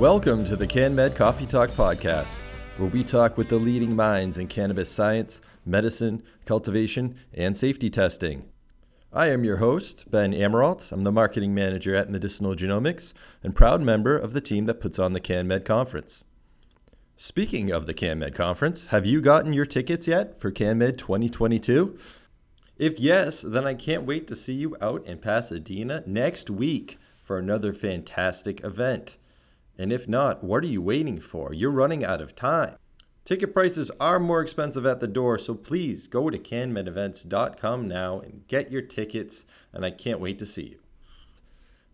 Welcome to the CanMed Coffee Talk podcast, where we talk with the leading minds in cannabis science, medicine, cultivation, and safety testing. I am your host, Ben Amirault. I'm the marketing manager at Medicinal Genomics and proud member of the team that puts on the CanMed conference. Speaking of the CanMed conference, have you gotten your tickets yet for CanMed 2022? If yes, then I can't wait to see you out in Pasadena next week for another fantastic event. And if not, what are you waiting for? You're running out of time. Ticket prices are more expensive at the door, so please go to canmedevents.com now and get your tickets, and I can't wait to see you.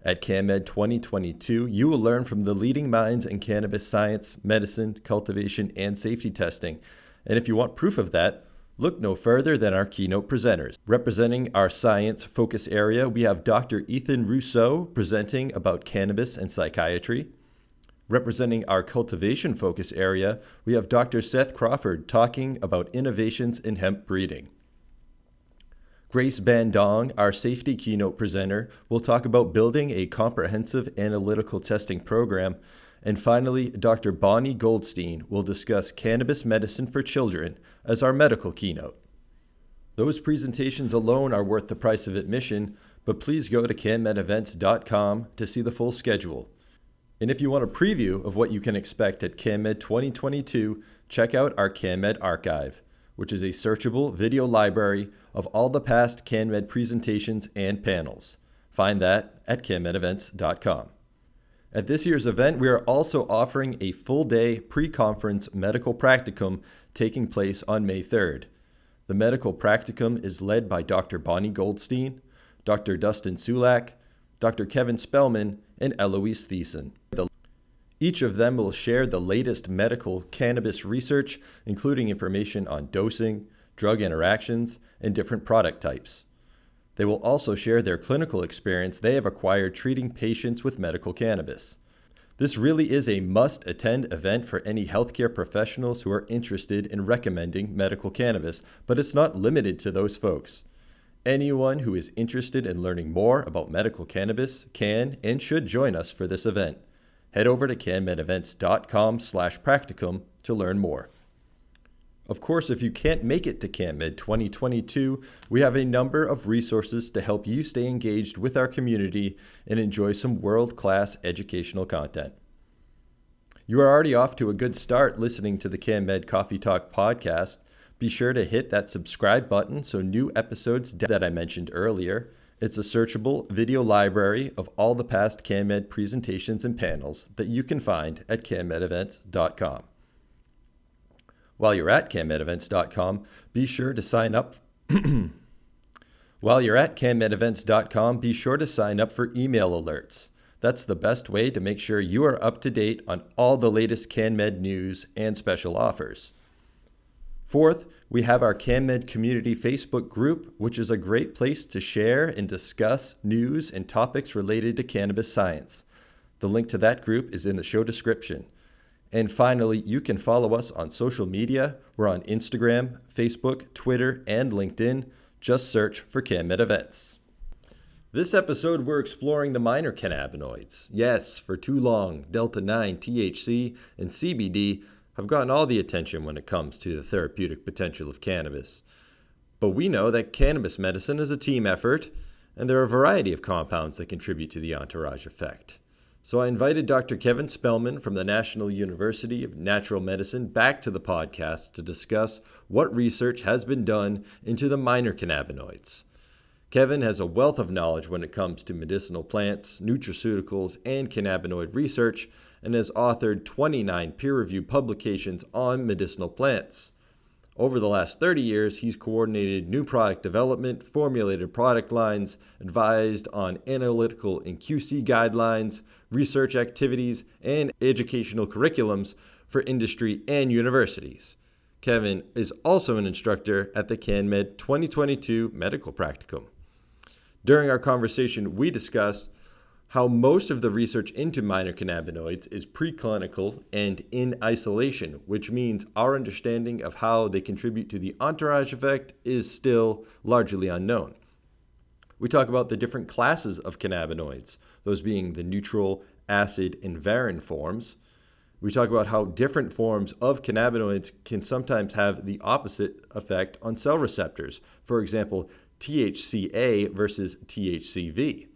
At CanMed 2022, you will learn from the leading minds in cannabis science, medicine, cultivation, and safety testing. And if you want proof of that, look no further than our keynote presenters. Representing our science focus area, we have Dr. Ethan Russo presenting about cannabis and psychiatry. Representing our cultivation focus area, we have Dr. Seth Crawford talking about innovations in hemp breeding. Grace Bandong, our safety keynote presenter, will talk about building a comprehensive analytical testing program. And finally, Dr. Bonnie Goldstein will discuss cannabis medicine for children as our medical keynote. Those presentations alone are worth the price of admission, but please go to canmedevents.com to see the full schedule. And if you want a preview of what you can expect at CanMed 2022, check out our CanMed archive, which is a searchable video library of all the past CanMed presentations and panels. Find that at canmedevents.com. At this year's event, we are also offering a full day pre conference medical practicum taking place on May 3rd. The medical practicum is led by Dr. Bonnie Goldstein, Dr. Dustin Sulak, Dr. Kevin Spellman, and Eloise Theisen. Each of them will share the latest medical cannabis research, including information on dosing, drug interactions, and different product types. They will also share their clinical experience they have acquired treating patients with medical cannabis. This really is a must attend event for any healthcare professionals who are interested in recommending medical cannabis, but it's not limited to those folks. Anyone who is interested in learning more about medical cannabis can and should join us for this event. Head over to canmedevents.com slash practicum to learn more. Of course, if you can't make it to CanMed 2022, we have a number of resources to help you stay engaged with our community and enjoy some world class educational content. You are already off to a good start listening to the CanMed Coffee Talk podcast. Be sure to hit that subscribe button so new episodes that I mentioned earlier. It's a searchable video library of all the past CanMed presentations and panels that you can find at canmedevents.com. While you're at canmedevents.com, be sure to sign up. While you're at canmedevents.com, be sure to sign up for email alerts. That's the best way to make sure you are up to date on all the latest CanMed news and special offers. Fourth, we have our CanMed Community Facebook group, which is a great place to share and discuss news and topics related to cannabis science. The link to that group is in the show description. And finally, you can follow us on social media. We're on Instagram, Facebook, Twitter, and LinkedIn. Just search for CanMed Events. This episode, we're exploring the minor cannabinoids. Yes, for too long, Delta 9, THC, and CBD have gotten all the attention when it comes to the therapeutic potential of cannabis. But we know that cannabis medicine is a team effort, and there are a variety of compounds that contribute to the entourage effect. So I invited Dr. Kevin Spellman from the National University of Natural Medicine back to the podcast to discuss what research has been done into the minor cannabinoids. Kevin has a wealth of knowledge when it comes to medicinal plants, nutraceuticals, and cannabinoid research, and has authored 29 peer reviewed publications on medicinal plants. Over the last 30 years, he's coordinated new product development, formulated product lines, advised on analytical and QC guidelines, research activities, and educational curriculums for industry and universities. Kevin is also an instructor at the CanMed 2022 Medical Practicum. During our conversation, we discussed how most of the research into minor cannabinoids is preclinical and in isolation, which means our understanding of how they contribute to the entourage effect is still largely unknown. We talk about the different classes of cannabinoids, those being the neutral, acid, and varin forms. We talk about how different forms of cannabinoids can sometimes have the opposite effect on cell receptors. For example, THCA versus THCV.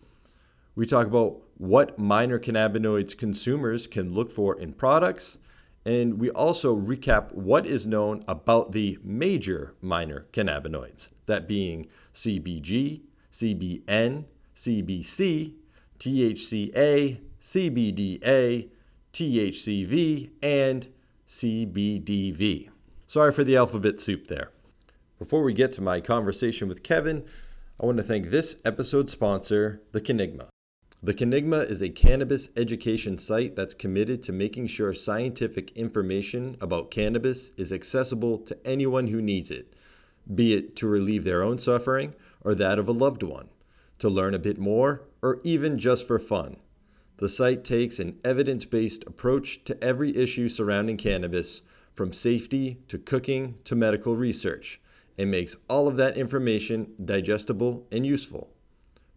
We talk about what minor cannabinoids consumers can look for in products, and we also recap what is known about the major minor cannabinoids, that being CBG, CBN, CBC, THCA, CBDA, THCV, and CBDV. Sorry for the alphabet soup there. Before we get to my conversation with Kevin, I want to thank this episode sponsor, The Cannigma. The Cannigma is a cannabis education site that's committed to making sure scientific information about cannabis is accessible to anyone who needs it, be it to relieve their own suffering or that of a loved one, to learn a bit more, or even just for fun. The site takes an evidence based approach to every issue surrounding cannabis, from safety to cooking to medical research, and makes all of that information digestible and useful.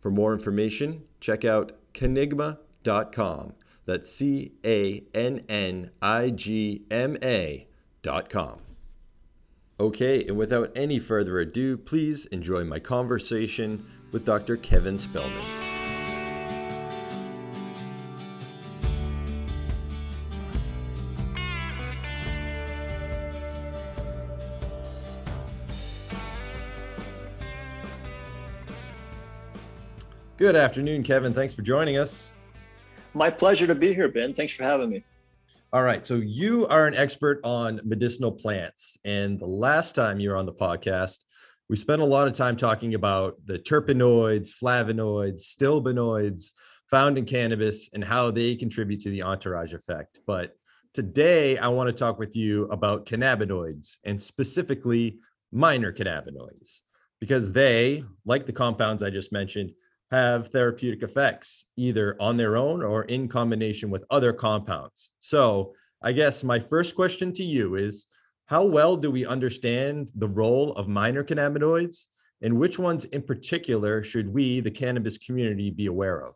For more information, check out cannigma.com. That's C A N N I G M A.com. Okay, and without any further ado, please enjoy my conversation with Dr. Kevin Spellman. Good afternoon, Kevin. Thanks for joining us. My pleasure to be here, Ben. Thanks for having me. All right. So, you are an expert on medicinal plants. And the last time you were on the podcast, we spent a lot of time talking about the terpenoids, flavonoids, stilbenoids found in cannabis and how they contribute to the entourage effect. But today, I want to talk with you about cannabinoids and specifically minor cannabinoids because they, like the compounds I just mentioned, have therapeutic effects either on their own or in combination with other compounds. So, I guess my first question to you is how well do we understand the role of minor cannabinoids and which ones in particular should we, the cannabis community, be aware of?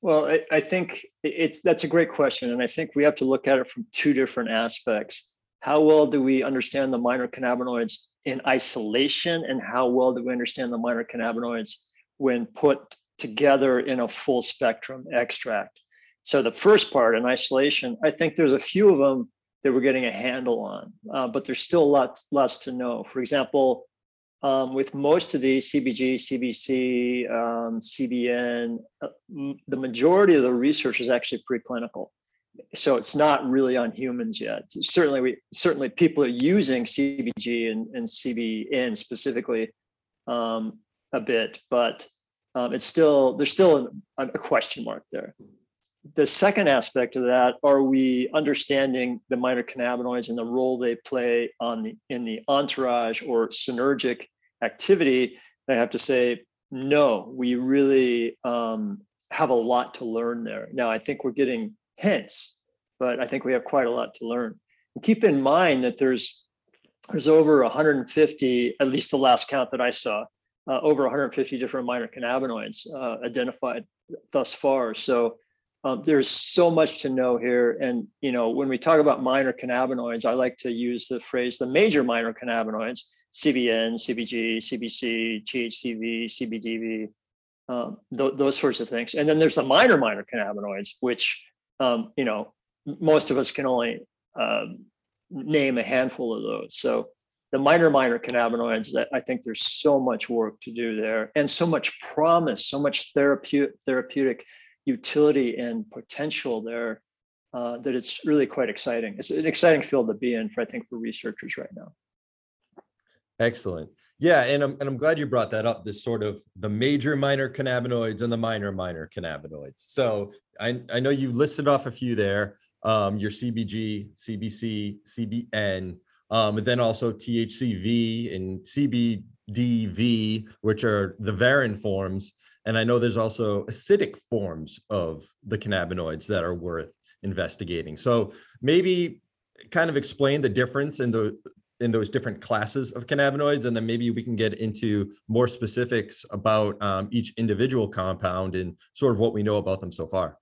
Well, I, I think it's that's a great question. And I think we have to look at it from two different aspects. How well do we understand the minor cannabinoids in isolation, and how well do we understand the minor cannabinoids when put together in a full spectrum extract. So the first part in isolation, I think there's a few of them that we're getting a handle on, uh, but there's still lots lots to know. For example, um, with most of these CBG, CBC, um, CBN, uh, the majority of the research is actually preclinical, so it's not really on humans yet. Certainly, we certainly people are using CBG and, and CBN specifically um, a bit, but um, it's still there's still a, a question mark there. The second aspect of that are we understanding the minor cannabinoids and the role they play on the in the entourage or synergic activity. I have to say, no, we really um, have a lot to learn there. Now, I think we're getting hints, but I think we have quite a lot to learn. And keep in mind that there's there's over 150, at least the last count that I saw, uh, over 150 different minor cannabinoids uh, identified thus far. So um, there's so much to know here. And you know, when we talk about minor cannabinoids, I like to use the phrase the major minor cannabinoids: CBN, CBG, CBC, THCV, CBDV, um, th- those sorts of things. And then there's the minor minor cannabinoids, which um, you know most of us can only um, name a handful of those. So the minor minor cannabinoids that i think there's so much work to do there and so much promise so much therapeutic therapeutic utility and potential there uh, that it's really quite exciting. It's an exciting field to be in for i think for researchers right now. Excellent. Yeah and i'm, and I'm glad you brought that up this sort of the major minor cannabinoids and the minor minor cannabinoids. So i, I know you listed off a few there um, your cbg cbc cbn um, and then also THCV and CBDV, which are the varin forms. And I know there's also acidic forms of the cannabinoids that are worth investigating. So maybe kind of explain the difference in the in those different classes of cannabinoids, and then maybe we can get into more specifics about um, each individual compound and sort of what we know about them so far.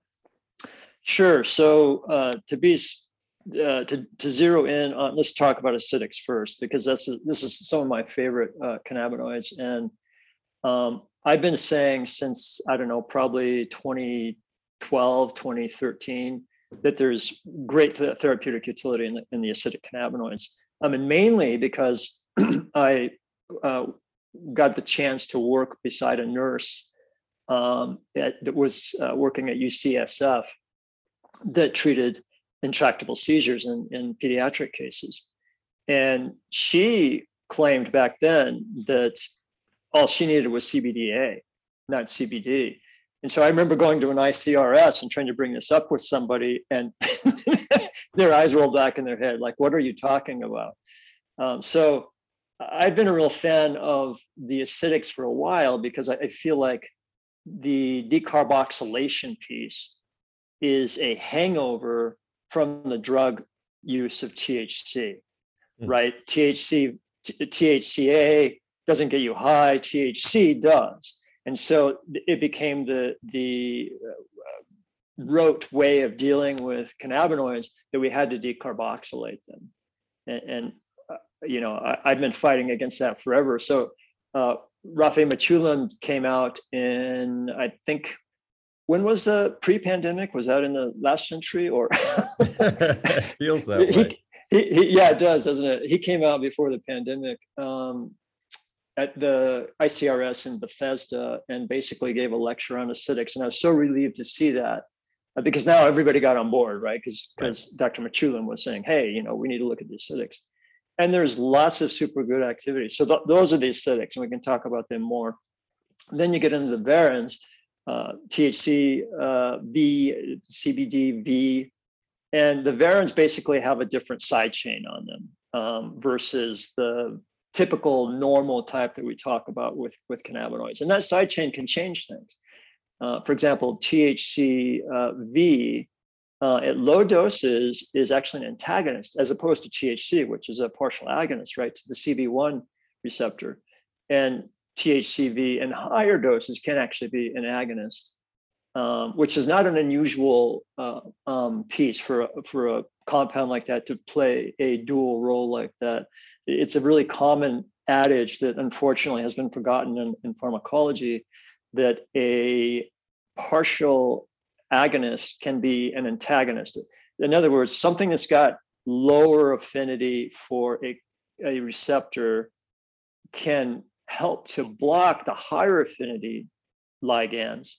Sure. So uh, to be uh, to to zero in on, let's talk about acidics first because that's this is some of my favorite uh, cannabinoids, and um, I've been saying since I don't know probably 2012, 2013 that there's great therapeutic utility in the, in the acidic cannabinoids. I mean, mainly because I uh, got the chance to work beside a nurse um, that, that was uh, working at UCSF that treated intractable seizures in, in pediatric cases. And she claimed back then that all she needed was CBDA, not CBD. And so I remember going to an ICRS and trying to bring this up with somebody, and their eyes rolled back in their head, like, "What are you talking about?" Um, so I've been a real fan of the acidics for a while because I, I feel like the decarboxylation piece is a hangover from the drug use of THC, mm. right? THC, THCA doesn't get you high, THC does. And so it became the, the uh, rote way of dealing with cannabinoids that we had to decarboxylate them. And, and uh, you know, I, have been fighting against that forever. So uh, Raphael Mechoulam came out in, I think, when was the pre-pandemic? Was that in the last century or? Feels that way. He, he, yeah, it does, doesn't it? He came out before the pandemic um, at the ICRS in Bethesda and basically gave a lecture on acidics, and I was so relieved to see that uh, because now everybody got on board, right? Because because right. Dr. Mechoulam was saying, hey, you know, we need to look at the acidics, and there's lots of super good activities. So th- those are the acidics, and we can talk about them more. Then you get into the varins THC uh, V, CBD V, and the varins basically have a different side chain on them um, versus the typical normal type that we talk about with, with cannabinoids. And that side chain can change things. Uh, for example, THC uh, V uh, at low doses is actually an antagonist as opposed to THC, which is a partial agonist, right, to the CB1 receptor. And THCV in higher doses can actually be an agonist, um, which is not an unusual uh, um, piece for a, for a compound like that to play a dual role like that. It's a really common adage that unfortunately has been forgotten in, in pharmacology that a partial agonist can be an antagonist. In other words, something that's got lower affinity for a, a receptor can help to block the higher affinity ligands,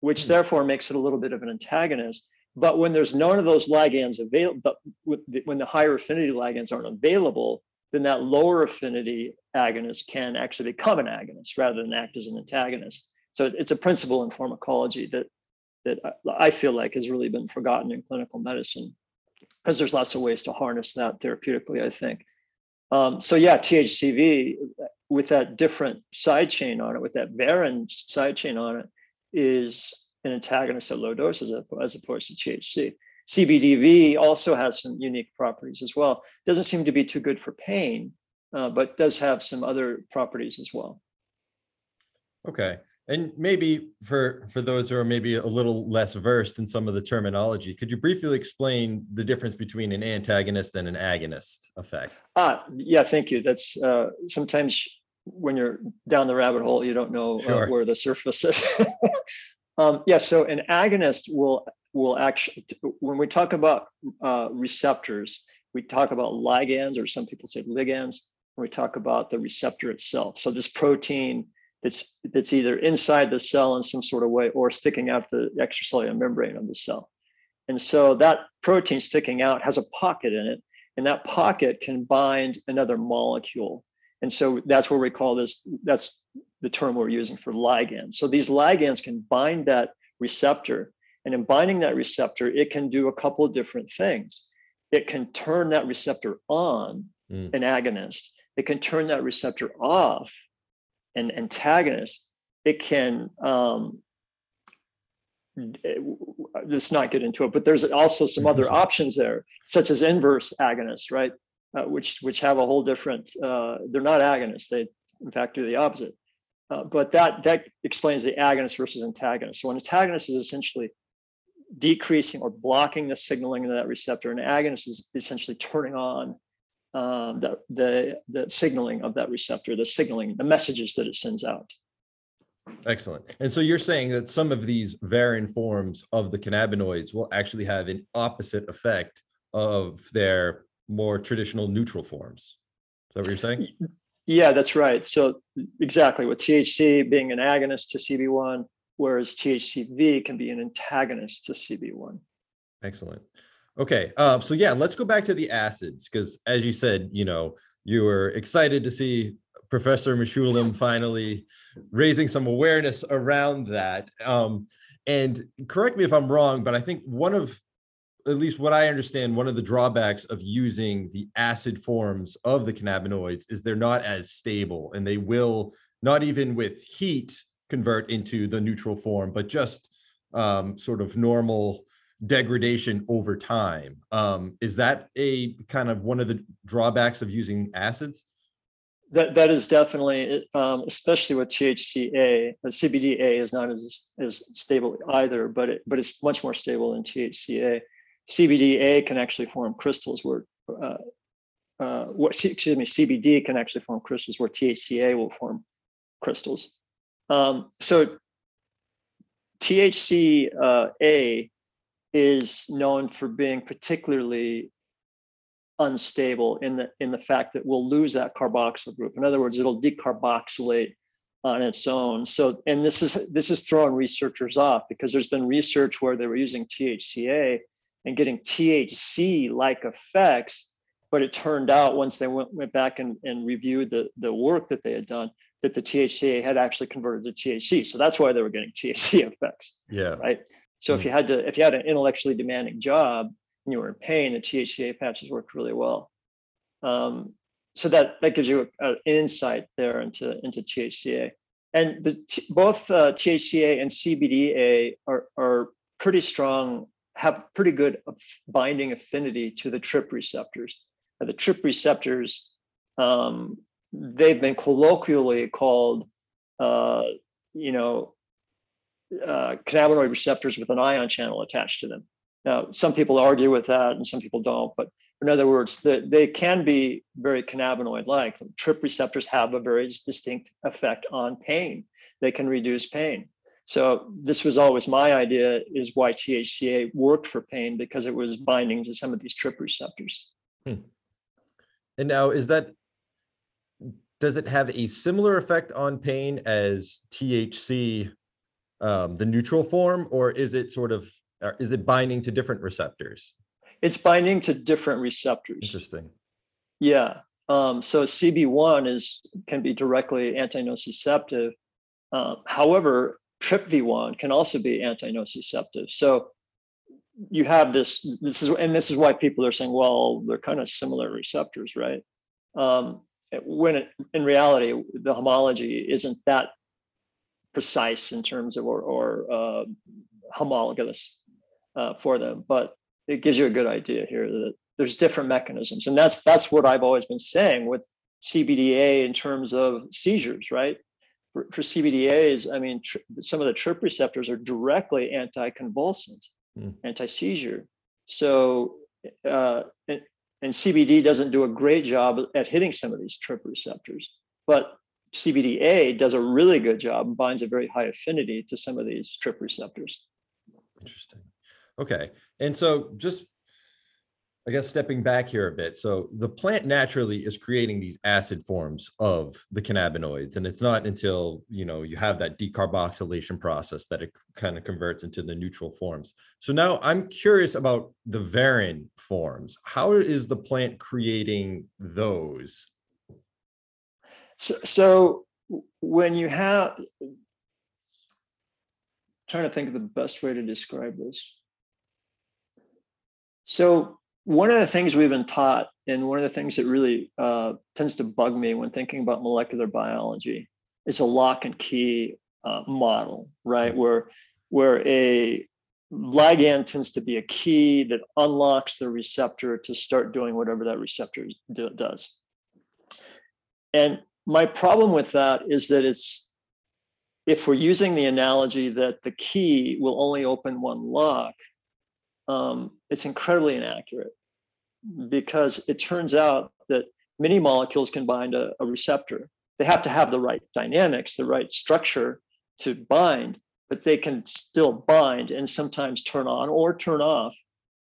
which hmm. therefore makes it a little bit of an antagonist. But when there's none of those ligands available, when the higher affinity ligands aren't available, then that lower affinity agonist can actually become an agonist rather than act as an antagonist. So it's a principle in pharmacology that that I feel like has really been forgotten in clinical medicine because there's lots of ways to harness that therapeutically. I think. Um, so yeah, THCV with that different side chain on it, with that varin side chain on it, is an antagonist at low doses as opposed to THC. CBDV also has some unique properties as well. Doesn't seem to be too good for pain, uh, but does have some other properties as well. Okay. And maybe for for those who are maybe a little less versed in some of the terminology, could you briefly explain the difference between an antagonist and an agonist effect? Ah, yeah, thank you. That's uh, sometimes when you're down the rabbit hole, you don't know uh, sure. uh, where the surface is. um, yeah, so an agonist will will actually when we talk about uh, receptors, we talk about ligands, or some people say ligands. When we talk about the receptor itself, so this protein that's that's either inside the cell in some sort of way or sticking out the extracellular membrane of the cell. And so that protein sticking out has a pocket in it, and that pocket can bind another molecule and so that's where we call this, that's the term we're using for ligand. So these ligands can bind that receptor. And in binding that receptor, it can do a couple of different things. It can turn that receptor on, mm. an agonist. It can turn that receptor off, an antagonist. It can, um, let's not get into it, but there's also some other mm-hmm. options there, such as inverse agonists, right? uh, which which have a whole different. Uh, they're not agonists. They in fact do the opposite. Uh, but that that explains the agonist versus antagonist. So an antagonist is essentially decreasing or blocking the signaling of that receptor. An agonist is essentially turning on um, the, the, the signaling of that receptor, the signaling, the messages that it sends out. Excellent. And so you're saying that some of these varying forms of the cannabinoids will actually have an opposite effect of their more traditional neutral forms. Is that what you're saying? Yeah, that's right. So exactly with THC being an agonist to CB1, whereas THCV can be an antagonist to CB1. Excellent. Okay. Uh, so yeah, let's go back to the acids because as you said, you know, you were excited to see Professor Mechoulam finally raising some awareness around that. Um, and correct me if I'm wrong, but I think one of at least what I understand, one of the drawbacks of using the acid forms of the cannabinoids is they're not as stable and they will not even with heat convert into the neutral form, but just um, sort of normal degradation over time. Um, is that a kind of one of the drawbacks of using acids? That that is definitely, um, especially with THCA. The CBDA is not as as stable either, but it, but it's much more stable than THCA. CBDA can actually form crystals where, uh, uh, what, excuse me, CBD can actually form crystals where THCA will form crystals. Um, so THCA uh, is known for being particularly unstable in the in the fact that we'll lose that carboxyl group. In other words, it'll decarboxylate on its own. So, and this is this is throwing researchers off because there's been research where they were using THCA and getting THC like effects. But it turned out once they went, went back and, and reviewed the, the work that they had done, that the THCA had actually converted to THC. So that's why they were getting THC effects. Yeah. Right. So mm if you had to, if you had an intellectually demanding job and you were in pain, the THCA patches worked really well. Um, so that that gives you an insight there into into THCA. And the both uh, THCA and CBDA are are pretty strong have pretty good binding affinity to the TRP receptors. Now, the TRP receptors, um, they've been colloquially called, uh, you know, uh, cannabinoid receptors with an ion channel attached to them. Now, some people argue with that and some people don't, but in other words, that they can be very cannabinoid-like. TRP receptors have a very distinct effect on pain. They can reduce pain. So this was always my idea is why THCA worked for pain because it was binding to some of these TRP receptors. Hmm. And now is that does it have a similar effect on pain as THC, um, the neutral form, or is it sort of is it binding to different receptors? It's binding to different receptors. Interesting. Yeah. Um, so CB1 is can be directly anti-nociceptive. Um, however, TRPV1 can also be anti-nociceptive. So you have this, this is, and this is why people are saying, well, they're kind of similar receptors, right? Um, when it, in reality, the homology isn't that precise in terms of, or, or uh, homologous uh, for them, but it gives you a good idea here that there's different mechanisms. And that's, that's what I've always been saying with CBDA in terms of seizures, right? for, for CBDAs, I mean, tr- some of the TRP receptors are directly anticonvulsant, mm. anti-seizure. So, uh, and, and CBD doesn't do a great job at hitting some of these TRP receptors, but CBDA does a really good job and binds a very high affinity to some of these TRP receptors. Interesting. Okay. And so just I guess stepping back here a bit. So the plant naturally is creating these acid forms of the cannabinoids. And it's not until, you know, you have that decarboxylation process that it kind of converts into the neutral forms. So now I'm curious about the varin forms. How is the plant creating those? So, so when you have, trying to think of the best way to describe this. So one of the things we've been taught, and one of the things that really uh, tends to bug me when thinking about molecular biology, is a lock and key uh, model, right? Where where a ligand tends to be a key that unlocks the receptor to start doing whatever that receptor do, does. And my problem with that is that it's if we're using the analogy that the key will only open one lock, um, it's incredibly inaccurate because it turns out that many molecules can bind a, a receptor. They have to have the right dynamics, the right structure to bind, but they can still bind and sometimes turn on or turn off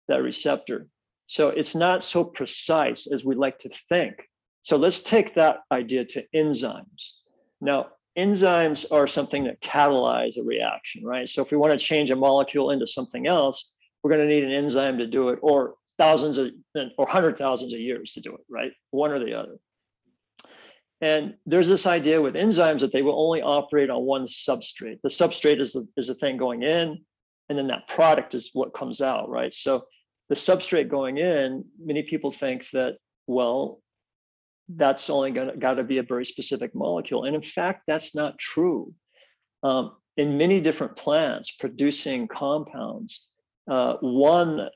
that receptor. So it's not so precise as we like to think. So let's take that idea to enzymes. Now, enzymes are something that catalyze a reaction, right? So if we want to change a molecule into something else, we're going to need an enzyme to do it, or thousands of or hundred thousands of years to do it, right? One or the other. And there's this idea with enzymes that they will only operate on one substrate. The substrate is the, is the thing going in, and then that product is what comes out, right? So the substrate going in, many people think that, well, that's only got to be a very specific molecule. And in fact, that's not true. Um, in many different plants producing compounds, uh, one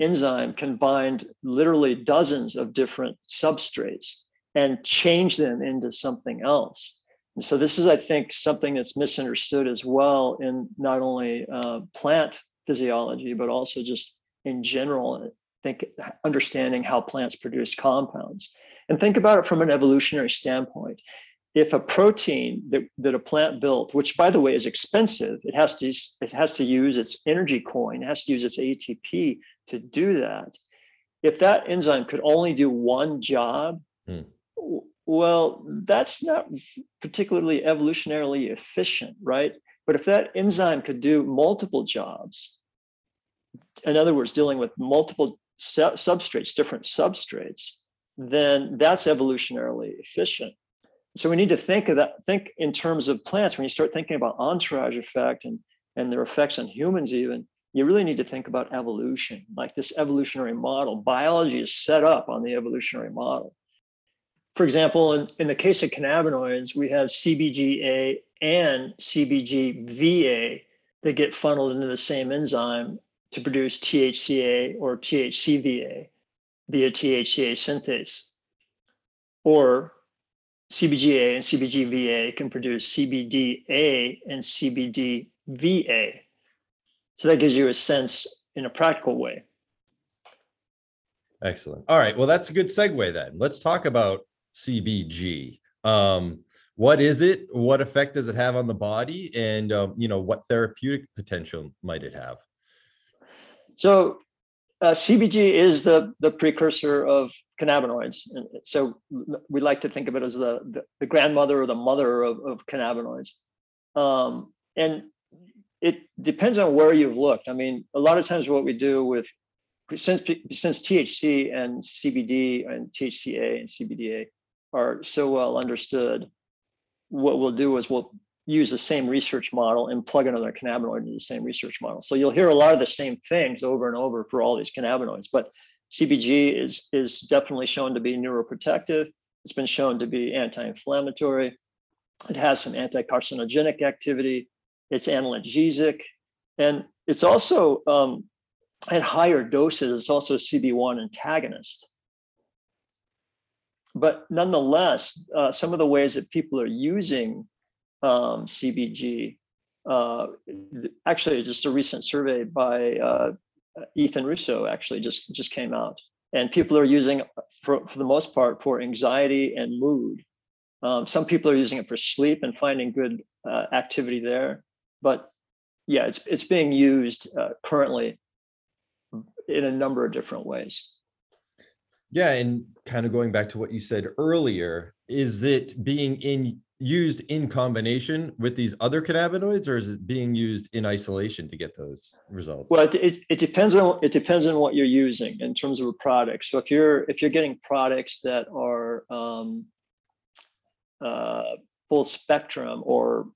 enzyme can bind literally dozens of different substrates and change them into something else. And so this is, I think, something that's misunderstood as well in not only uh, plant physiology, but also just in general, think understanding how plants produce compounds. And think about it from an evolutionary standpoint. If a protein that, that a plant built, which by the way is expensive, it has to it has to use its energy coin, it has to use its ATP to do that. If that enzyme could only do one job, hmm. well, that's not particularly evolutionarily efficient, right? But if that enzyme could do multiple jobs, in other words, dealing with multiple substrates, different substrates, then that's evolutionarily efficient. So we need to think of that, think in terms of plants. When you start thinking about entourage effect and, and their effects on humans, even, you really need to think about evolution, like this evolutionary model. Biology is set up on the evolutionary model. For example, in, in the case of cannabinoids, we have CBGA and CBGVA that get funneled into the same enzyme to produce THCA or THCVA via THCA synthase. Or CBGA and CBGVA can produce CBDA and CBDVA. So that gives you a sense in a practical way. Excellent. All right. Well, that's a good segue then. Let's talk about CBG. Um, what is it? What effect does it have on the body? And, um, you know, what therapeutic potential might it have? So uh, CBG is the, the precursor of cannabinoids. And so we like to think of it as the, the, the grandmother or the mother of, of cannabinoids. Um, and it depends on where you've looked. I mean, a lot of times what we do with since since THC and CBD and THCA and CBDA are so well understood, what we'll do is we'll use the same research model and plug another cannabinoid into the same research model. So you'll hear a lot of the same things over and over for all these cannabinoids. But CBG is, is definitely shown to be neuroprotective. It's been shown to be anti-inflammatory. It has some anti-carcinogenic activity. It's analgesic. And it's also um, at higher doses, it's also a CB1 antagonist. But nonetheless, uh, some of the ways that people are using um, CBG. Uh, actually, just a recent survey by uh, Ethan Russo actually just just came out, and people are using for for the most part for anxiety and mood. Um, some people are using it for sleep and finding good uh, activity there, but yeah, it's it's being used uh, currently in a number of different ways. Yeah, and kind of going back to what you said earlier, is it being in used in combination with these other cannabinoids or is it being used in isolation to get those results? Well it, it, it, depends on it depends on what you're using in terms of a product. So if you're if you're getting products that are um, uh, full spectrum or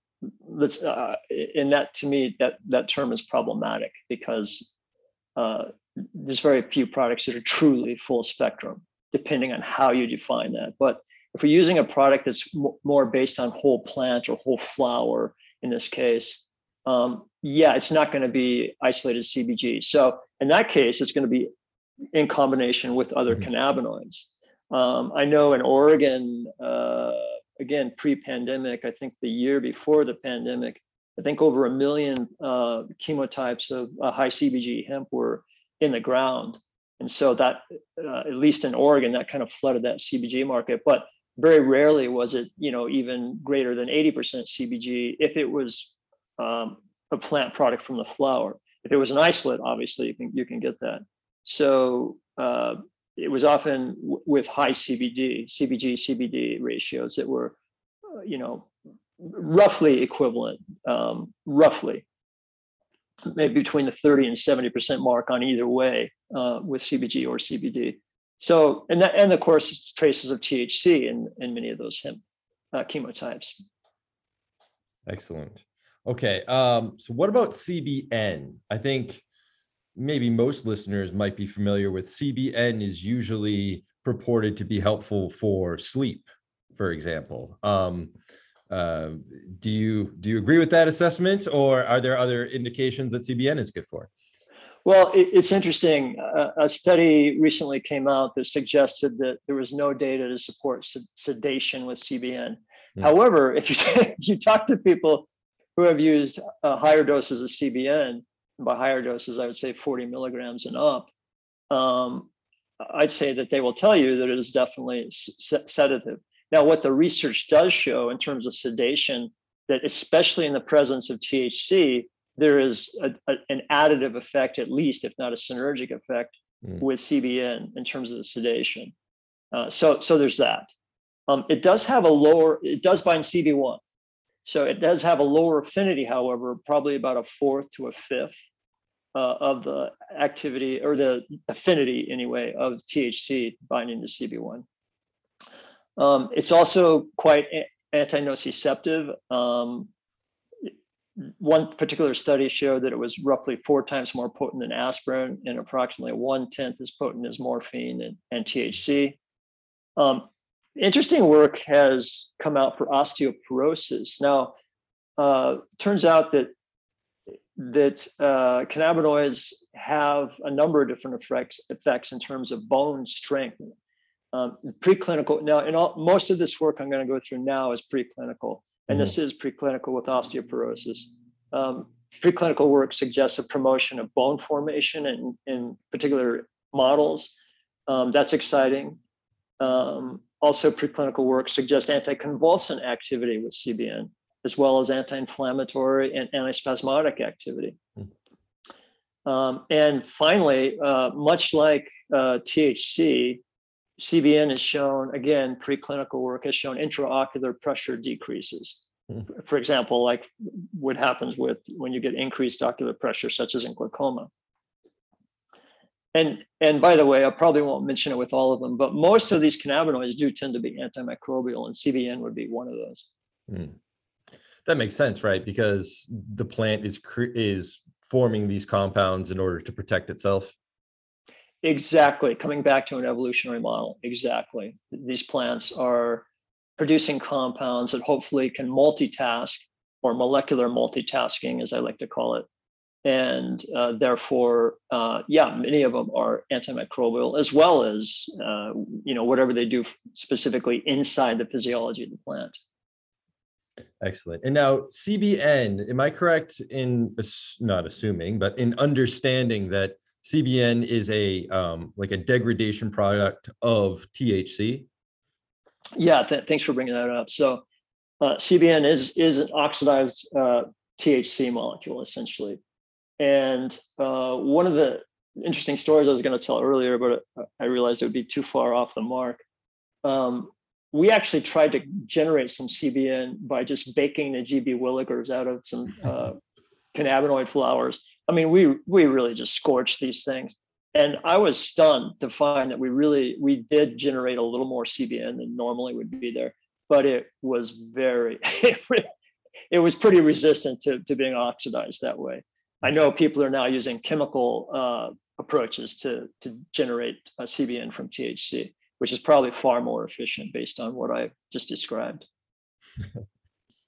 let's uh, in that to me that that term is problematic because uh, there's very few products that are truly full spectrum depending on how you define that. But if we're using a product that's more based on whole plant or whole flower in this case, um, yeah, it's not going to be isolated CBG. So in that case, it's going to be in combination with other mm-hmm. cannabinoids. Um, I know in Oregon, uh, again, pre-pandemic, I think the year before the pandemic, I think over a million uh, chemotypes of uh, high CBG hemp were in the ground. And so that, uh, at least in Oregon, that kind of flooded that CBG market. But very rarely was it, you know, even greater than 80% CBG if it was um, a plant product from the flower. If it was an isolate, obviously you can you can get that. So uh, it was often w- with high CBD, CBG, CBD ratios that were, uh, you know, roughly equivalent, um, roughly, maybe between the 30 and 70% mark on either way uh, with CBG or CBD. So, and that, and of course, traces of THC in, in many of those hemp uh, chemotypes. Excellent. Okay. Um, so what about CBN? I think maybe most listeners might be familiar with CBN is usually purported to be helpful for sleep, for example. Um, uh, do you do you agree with that assessment, or are there other indications that CBN is good for? Well, it, it's interesting. Uh, a study recently came out that suggested that there was no data to support sedation with CBN. Mm. However, if you if you talk to people who have used uh, higher doses of CBN, by higher doses, I would say 40 milligrams and up, um, I'd say that they will tell you that it is definitely sedative. Now, what the research does show in terms of sedation, that especially in the presence of THC, there is a, a, an additive effect, at least, if not a synergic effect, mm. with CBN in terms of the sedation. Uh, so, so there's that. Um, it does have a lower, it does bind CB1. So it does have a lower affinity, however, probably about a fourth to a fifth uh, of the activity or the affinity anyway of THC binding to CB1. Um, it's also quite anti-nociceptive. Um, one particular study showed that it was roughly four times more potent than aspirin and approximately one tenth as potent as morphine and, and THC. Um, interesting work has come out for osteoporosis. Now, uh, turns out that that uh, cannabinoids have a number of different effects effects in terms of bone strength. Um, preclinical now, in all, most of this work I'm going to go through now is preclinical, and mm-hmm. this is preclinical with osteoporosis. Um, preclinical work suggests a promotion of bone formation in, in particular models. Um, that's exciting. Um, also, preclinical work suggests anticonvulsant activity with CBN as well as anti-inflammatory and antispasmodic activity. Hmm. Um, and finally, uh, much like uh, THC, CBN has shown, again, preclinical work has shown intraocular pressure decreases. Hmm. For example, like what happens with when you get increased ocular pressure, such as in glaucoma. And, and by the way, I probably won't mention it with all of them, but most of these cannabinoids do tend to be antimicrobial, and CBN would be one of those. Mm. That makes sense, right? Because the plant is is forming these compounds in order to protect itself. Exactly. Coming back to an evolutionary model. Exactly. These plants are producing compounds that hopefully can multitask or molecular multitasking, as I like to call it. And uh, therefore, uh, yeah, many of them are antimicrobial as well as, uh, you know, whatever they do specifically inside the physiology of the plant. Excellent. And now CBN, am I correct in not assuming, but in understanding that CBN is a um, like a degradation product of THC? Yeah, th- thanks for bringing that up. So uh, CBN is is an oxidized uh, THC molecule essentially, and uh, one of the interesting stories I was going to tell earlier, but I realized it would be too far off the mark. Um, we actually tried to generate some CBN by just baking the GB Willikers out of some uh, cannabinoid flowers. I mean, we we really just scorched these things, and I was stunned to find that we really we did generate a little more CBN than normally would be there, but it was very it was pretty resistant to to being oxidized that way. I know people are now using chemical uh, approaches to to generate a CBN from THC which is probably far more efficient based on what I just described.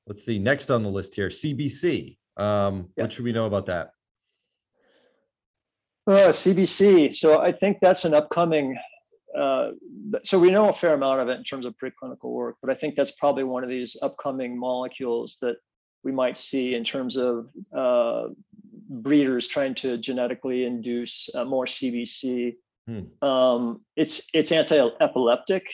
Let's see. Next on the list here, CBC. Um, yeah. What should we know about that? Uh, CBC. So I think that's an upcoming. Uh, so we know a fair amount of it in terms of preclinical work, but I think that's probably one of these upcoming molecules that we might see in terms of uh, breeders trying to genetically induce uh, more CBC. Hmm. Um, it's it's anti-epileptic.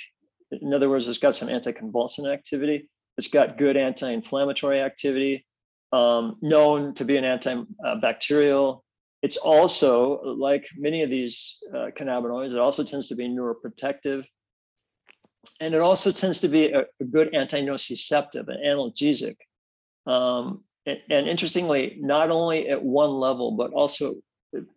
In other words, it's got some anticonvulsant activity. It's got good anti-inflammatory activity. Um, known to be an antibacterial. It's also like many of these uh, cannabinoids. It also tends to be neuroprotective, and it also tends to be a, a good anti-nociceptive, an analgesic. Um, and, and interestingly, not only at one level, but also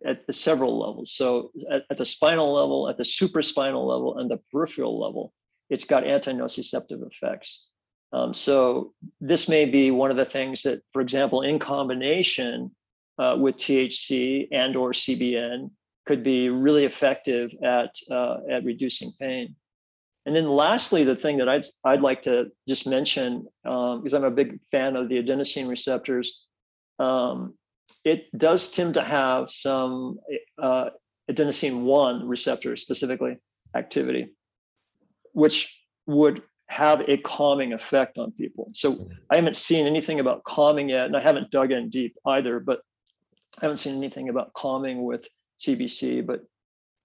at the several levels. So at, at, the spinal level, at the supraspinal level, and the peripheral level, it's got anti-nociceptive effects. Um, so this may be one of the things that, for example, in combination uh, with THC and or CBN, could be really effective at uh, at reducing pain. And then lastly, the thing that I'd, I'd like to just mention, um, because I'm a big fan of the adenosine receptors, um, it does tend to have some uh, adenosine 1 receptor specifically activity, which would have a calming effect on people. So I haven't seen anything about calming yet, and I haven't dug in deep either, but I haven't seen anything about calming with CBC, but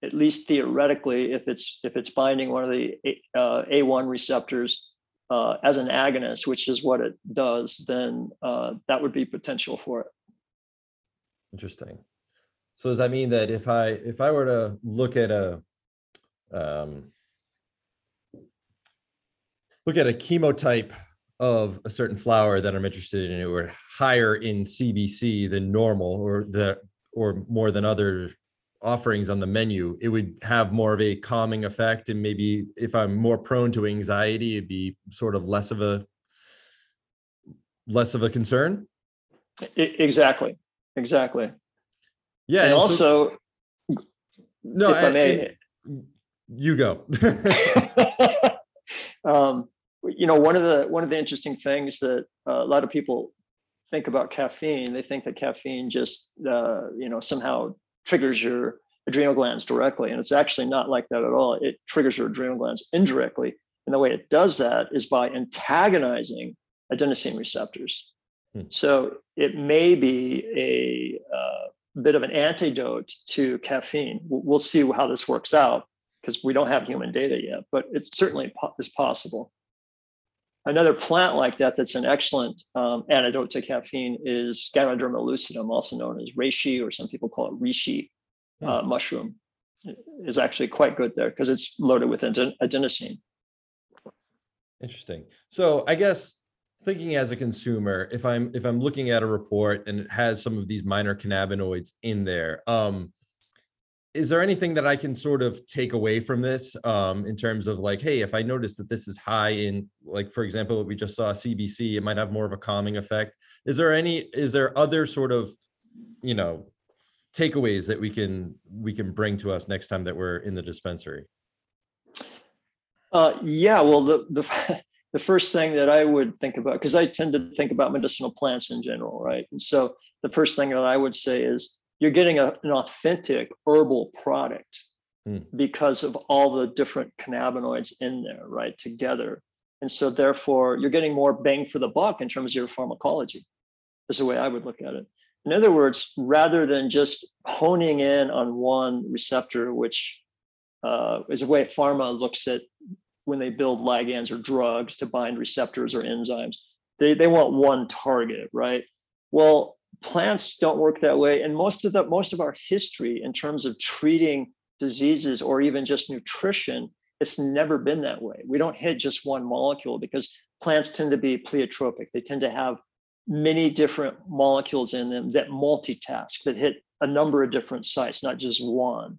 at least theoretically, if it's if it's binding one of the uh, A1 receptors uh, as an agonist, which is what it does, then uh, that would be potential for it. Interesting. So does that mean that if I if I were to look at a um, look at a chemotype of a certain flower that I'm interested in, or higher in CBC than normal, or the or more than other offerings on the menu, it would have more of a calming effect. And maybe if I'm more prone to anxiety, it'd be sort of less of a less of a concern. Exactly. Exactly. Yeah. And, and also, so, no, if I, I may, you go. um, you know, one of the one of the interesting things that uh, a lot of people think about caffeine, they think that caffeine just uh, you know somehow triggers your adrenal glands directly. And it's actually not like that at all. It triggers your adrenal glands indirectly. And the way it does that is by antagonizing adenosine receptors. Hmm. So it may be a uh, bit of an antidote to caffeine. We'll see how this works out because we don't have human data yet, but it certainly is possible. Another plant like that that's an excellent um, antidote to caffeine is Ganoderma lucidum, also known as reishi, or some people call it reishi uh, hmm. mushroom. It is actually quite good there because it's loaded with adenosine. Interesting. So I guess thinking as a consumer, if I'm if I'm looking at a report and it has some of these minor cannabinoids in there, um, is there anything that I can sort of take away from this um, in terms of like, hey, if I notice that this is high in, like, for example, what we just saw CBC, it might have more of a calming effect. Is there any, is there other sort of, you know, takeaways that we can we can bring to us next time that we're in the dispensary? Uh, yeah, well, the the the first thing that I would think about, because I tend to think about medicinal plants in general, right? And so the first thing that I would say is you're getting a, an authentic herbal product mm. because of all the different cannabinoids in there, right, together. And so therefore you're getting more bang for the buck in terms of your pharmacology, is the way I would look at it. In other words, rather than just honing in on one receptor, which uh, is a way pharma looks at when they build ligands or drugs to bind receptors or enzymes, they, they want one target, right? Well, plants don't work that way. And most of the most of our history in terms of treating diseases or even just nutrition it's never been that way. We don't hit just one molecule because plants tend to be pleiotropic. They tend to have many different molecules in them that multitask that hit a number of different sites not just one.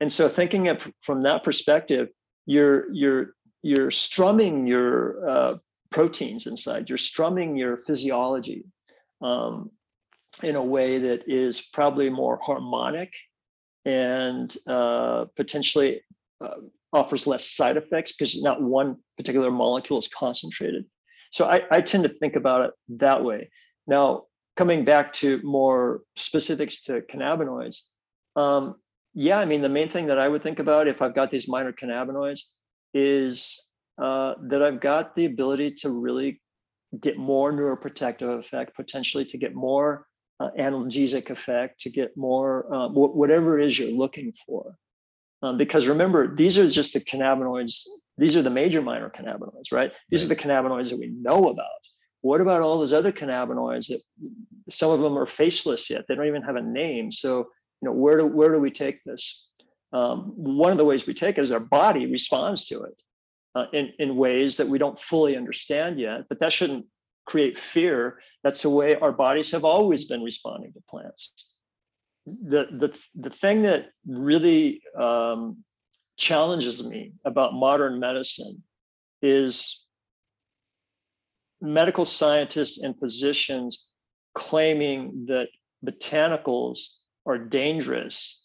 And so thinking of from that perspective you're you're you're strumming your uh, proteins inside. You're strumming your physiology um, in a way that is probably more harmonic and uh, potentially uh, offers less side effects because not one particular molecule is concentrated. So I, I tend to think about it that way. Now, coming back to more specifics to cannabinoids, um, yeah, I mean, the main thing that I would think about if I've got these minor cannabinoids is uh, that I've got the ability to really get more neuroprotective effect, potentially to get more uh, analgesic effect, to get more, uh, whatever it is you're looking for. Um, because remember, these are just the cannabinoids. These are the major minor cannabinoids, right? These right. are the cannabinoids that we know about. What about all those other cannabinoids that some of them are faceless yet? They don't even have a name. So, you know, where do where do we take this? Um, one of the ways we take it is our body responds to it uh, in in ways that we don't fully understand yet. But that shouldn't create fear. That's the way our bodies have always been responding to plants the the the thing that really um, challenges me about modern medicine is medical scientists and physicians claiming that botanicals are dangerous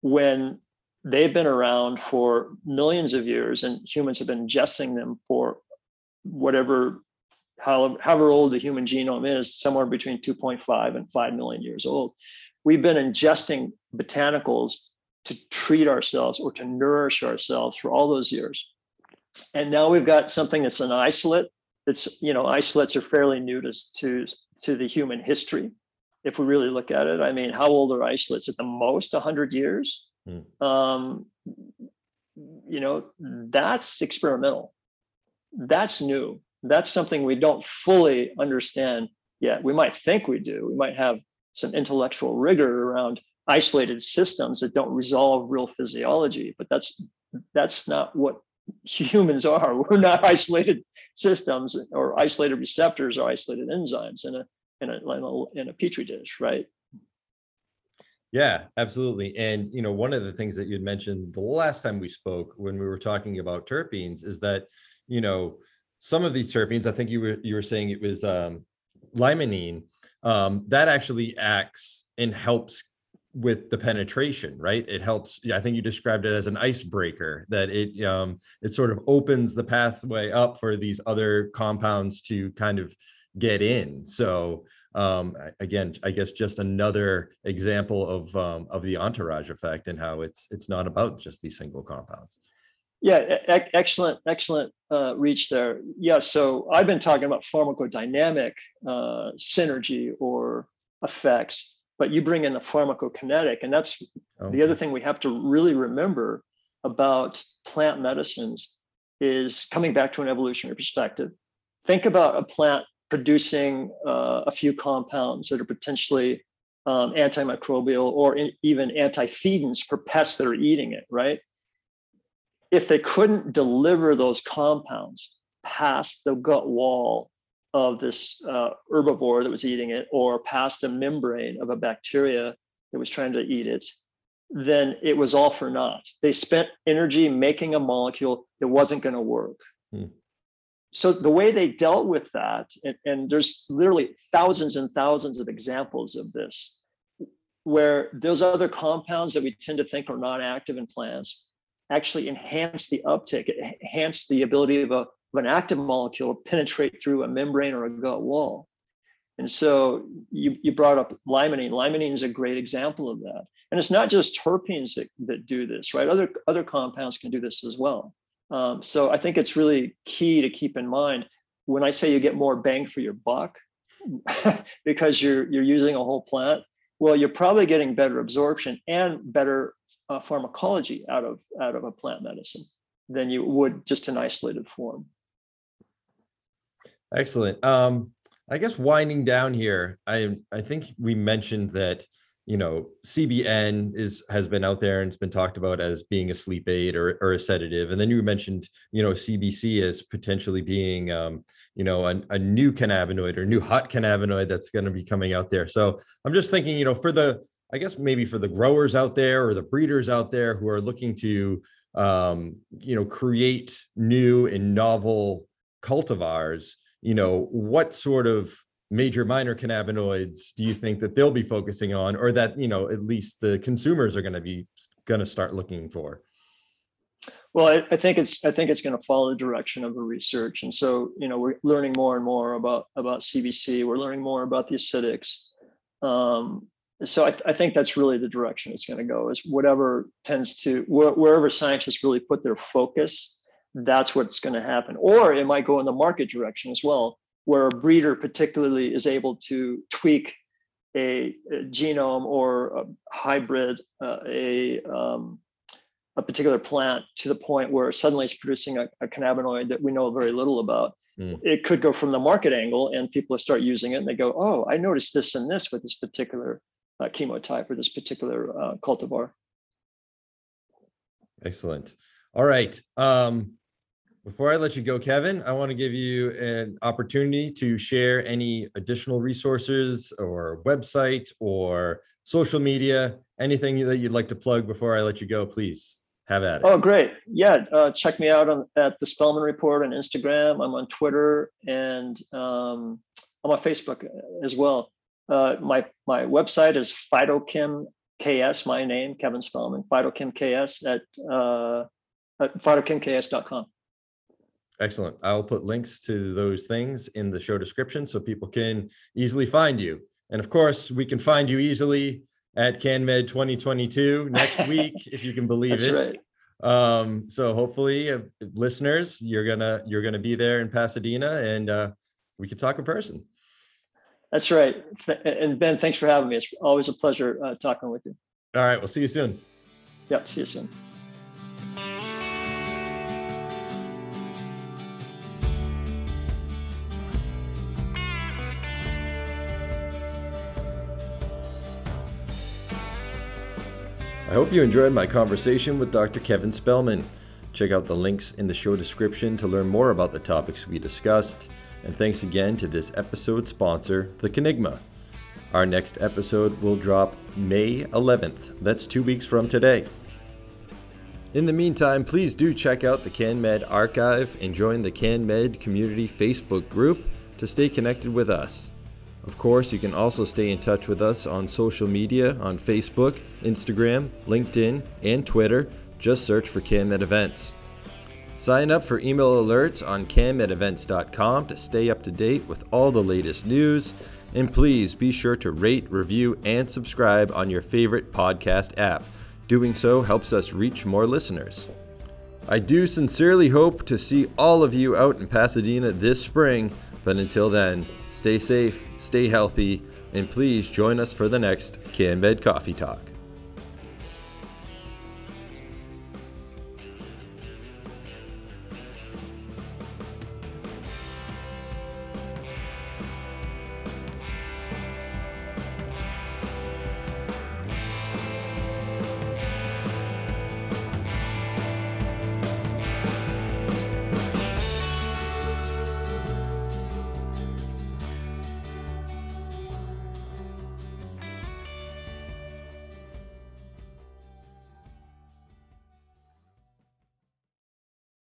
when they've been around for millions of years and humans have been ingesting them for whatever however, however old the human genome is somewhere between 2.5 and 5 million years old we've been ingesting botanicals to treat ourselves or to nourish ourselves for all those years. And now we've got something that's an isolate. That's, you know, isolates are fairly new to, to, to the human history. If we really look at it, I mean, how old are isolates? At the most 100 years. Mm. Um, you know, that's experimental. That's new. That's something we don't fully understand yet. We might think we do. We might have some intellectual rigor around isolated systems that don't resolve real physiology but that's that's not what humans are we're not isolated systems or isolated receptors or isolated enzymes in a in a in a, in a petri dish right yeah absolutely and you know one of the things that you had mentioned the last time we spoke when we were talking about terpenes is that you know some of these terpenes i think you were you were saying it was um limonene um, that actually acts and helps with the penetration right? It helps i think you described it as an icebreaker that it um it sort of opens the pathway up for these other compounds to kind of get in so um again i guess just another example of um of the entourage effect and how it's it's not about just these single compounds yeah, e- excellent, excellent uh, reach there. Yeah, so I've been talking about pharmacodynamic uh, synergy or effects, but you bring in the pharmacokinetic, and that's okay. the other thing we have to really remember about plant medicines is coming back to an evolutionary perspective. Think about a plant producing uh, a few compounds that are potentially um, antimicrobial or in, even antifeedants for pests that are eating it, right? if they couldn't deliver those compounds past the gut wall of this uh, herbivore that was eating it or past a membrane of a bacteria that was trying to eat it, then it was all for naught. They spent energy making a molecule that wasn't going to work. Hmm. So the way they dealt with that, and, and there's literally thousands and thousands of examples of this, where those other compounds that we tend to think are not active in plants actually enhance the uptake, enhance the ability of, a, of an active molecule to penetrate through a membrane or a gut wall. And so you, you brought up limonene. Limonene is a great example of that. And it's not just terpenes that, that do this, right? Other, other compounds can do this as well. Um, so I think it's really key to keep in mind when I say you get more bang for your buck because you're you're using a whole plant. Well, you're probably getting better absorption and better uh, pharmacology out of out of a plant medicine than you would just an isolated form. Excellent. Um, I guess winding down here, I I think we mentioned that you know CBN is has been out there and it's been talked about as being a sleep aid or, or a sedative, and then you mentioned you know CBC as potentially being um, you know a, a new cannabinoid or new hot cannabinoid that's going to be coming out there. So I'm just thinking you know for the I guess maybe for the growers out there or the breeders out there who are looking to, um, you know, create new and novel cultivars, you know, what sort of major minor cannabinoids do you think that they'll be focusing on, or that you know at least the consumers are going to be going to start looking for? Well, I, I, think it's I think it's going to follow the direction of the research, and so you know we're learning more and more about about CBC. We're learning more about the acidics. Um, so I, I, think that's really the direction it's going to go is whatever tends to wh- wherever scientists really put their focus that's what's going to happen or it might go in the market direction as well where a breeder particularly is able to tweak a, a genome or a hybrid, uh, a um, a particular plant to the point where suddenly it's producing a, a cannabinoid that we know very little about. Mm. It could go from the market angle, and people start using it, and they go, "Oh, I noticed this and this with this particular uh, chemotype or this particular uh, cultivar." Excellent. All right. Um, before I let you go, Kevin, I want to give you an opportunity to share any additional resources or website or social media, anything that you'd like to plug before I let you go, please have at it. Oh, great. Yeah. Uh, check me out on at the Spelman Report on Instagram. I'm on Twitter and um, I'm on Facebook as well. Uh, my my website is Phytochem KS, my name, Kevin Spelman, Phytochem KS at, uh, at phytochemks.com. Excellent. I'll put links to those things in the show description so people can easily find you. And of course, we can find you easily at CanMed 2022 next week, if you can believe it. That's it. Right. Um, so hopefully, uh, listeners, you're gonna you're gonna be there in Pasadena, and uh, we can talk in person. That's right. And Ben, thanks for having me. It's always a pleasure uh, talking with you. All right. We'll see you soon. Yep. See you soon. I hope you enjoyed my conversation with Dr. Kevin Spelman. Check out the links in the show description to learn more about the topics we discussed. And thanks again to this episode sponsor, The Cannigma. Our next episode will drop May 11th. That's two weeks from today. In the meantime, please do check out the CanMed archive and join the CanMed community Facebook group to stay connected with us. Of course, you can also stay in touch with us on social media on Facebook, Instagram, LinkedIn, and Twitter. Just search for CanMed Events. Sign up for email alerts on canmedevents.com to stay up to date with all the latest news. And please be sure to rate, review, and subscribe on your favorite podcast app. Doing so helps us reach more listeners. I do sincerely hope to see all of you out in Pasadena this spring, but until then, stay safe, stay healthy, and please join us for the next CanMed Coffee Talk.